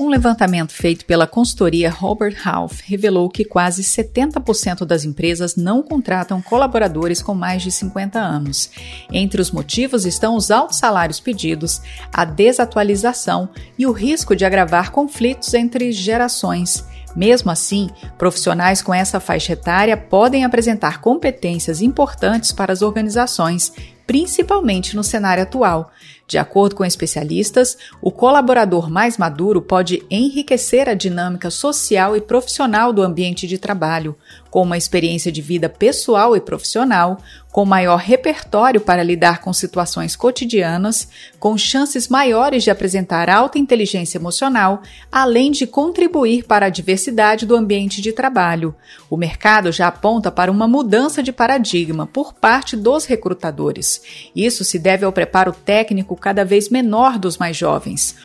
Um levantamento feito pela consultoria Robert Half revelou que quase 70% das empresas não contratam colaboradores com mais de 50 anos. Entre os motivos estão os altos salários pedidos, a desatualização e o risco de agravar conflitos entre gerações. Mesmo assim, profissionais com essa faixa etária podem apresentar competências importantes para as organizações, principalmente no cenário atual. De acordo com especialistas, o colaborador mais maduro pode enriquecer a dinâmica social e profissional do ambiente de trabalho, com uma experiência de vida pessoal e profissional, com maior repertório para lidar com situações cotidianas, com chances maiores de apresentar alta inteligência emocional, além de contribuir para a diversidade do ambiente de trabalho. O mercado já aponta para uma mudança de paradigma por parte dos recrutadores. Isso se deve ao preparo técnico cada vez menor dos mais jovens.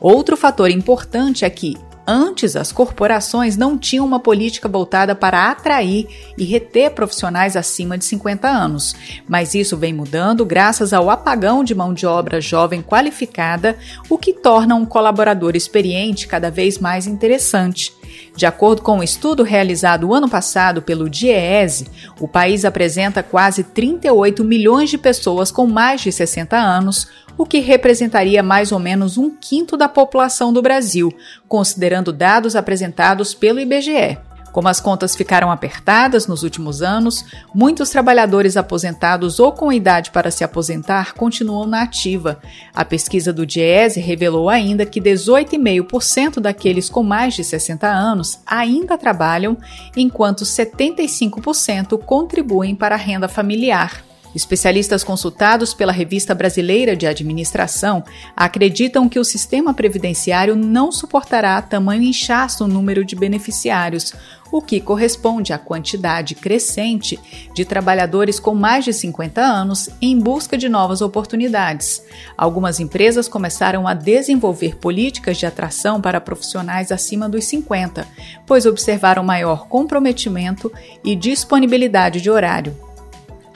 Outro fator importante é que, Antes, as corporações não tinham uma política voltada para atrair e reter profissionais acima de 50 anos, mas isso vem mudando graças ao apagão de mão de obra jovem qualificada, o que torna um colaborador experiente cada vez mais interessante. De acordo com um estudo realizado ano passado pelo DIEESE, o país apresenta quase 38 milhões de pessoas com mais de 60 anos, o que representaria mais ou menos um quinto da população do Brasil, considerando dados apresentados pelo IBGE. Como as contas ficaram apertadas nos últimos anos, muitos trabalhadores aposentados ou com idade para se aposentar continuam na ativa. A pesquisa do Diese revelou ainda que 18,5% daqueles com mais de 60 anos ainda trabalham, enquanto 75% contribuem para a renda familiar. Especialistas consultados pela Revista Brasileira de Administração acreditam que o sistema previdenciário não suportará tamanho inchaço no número de beneficiários, o que corresponde à quantidade crescente de trabalhadores com mais de 50 anos em busca de novas oportunidades. Algumas empresas começaram a desenvolver políticas de atração para profissionais acima dos 50, pois observaram maior comprometimento e disponibilidade de horário.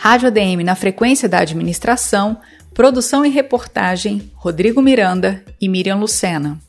Rádio ADM na frequência da administração, produção e reportagem Rodrigo Miranda e Miriam Lucena.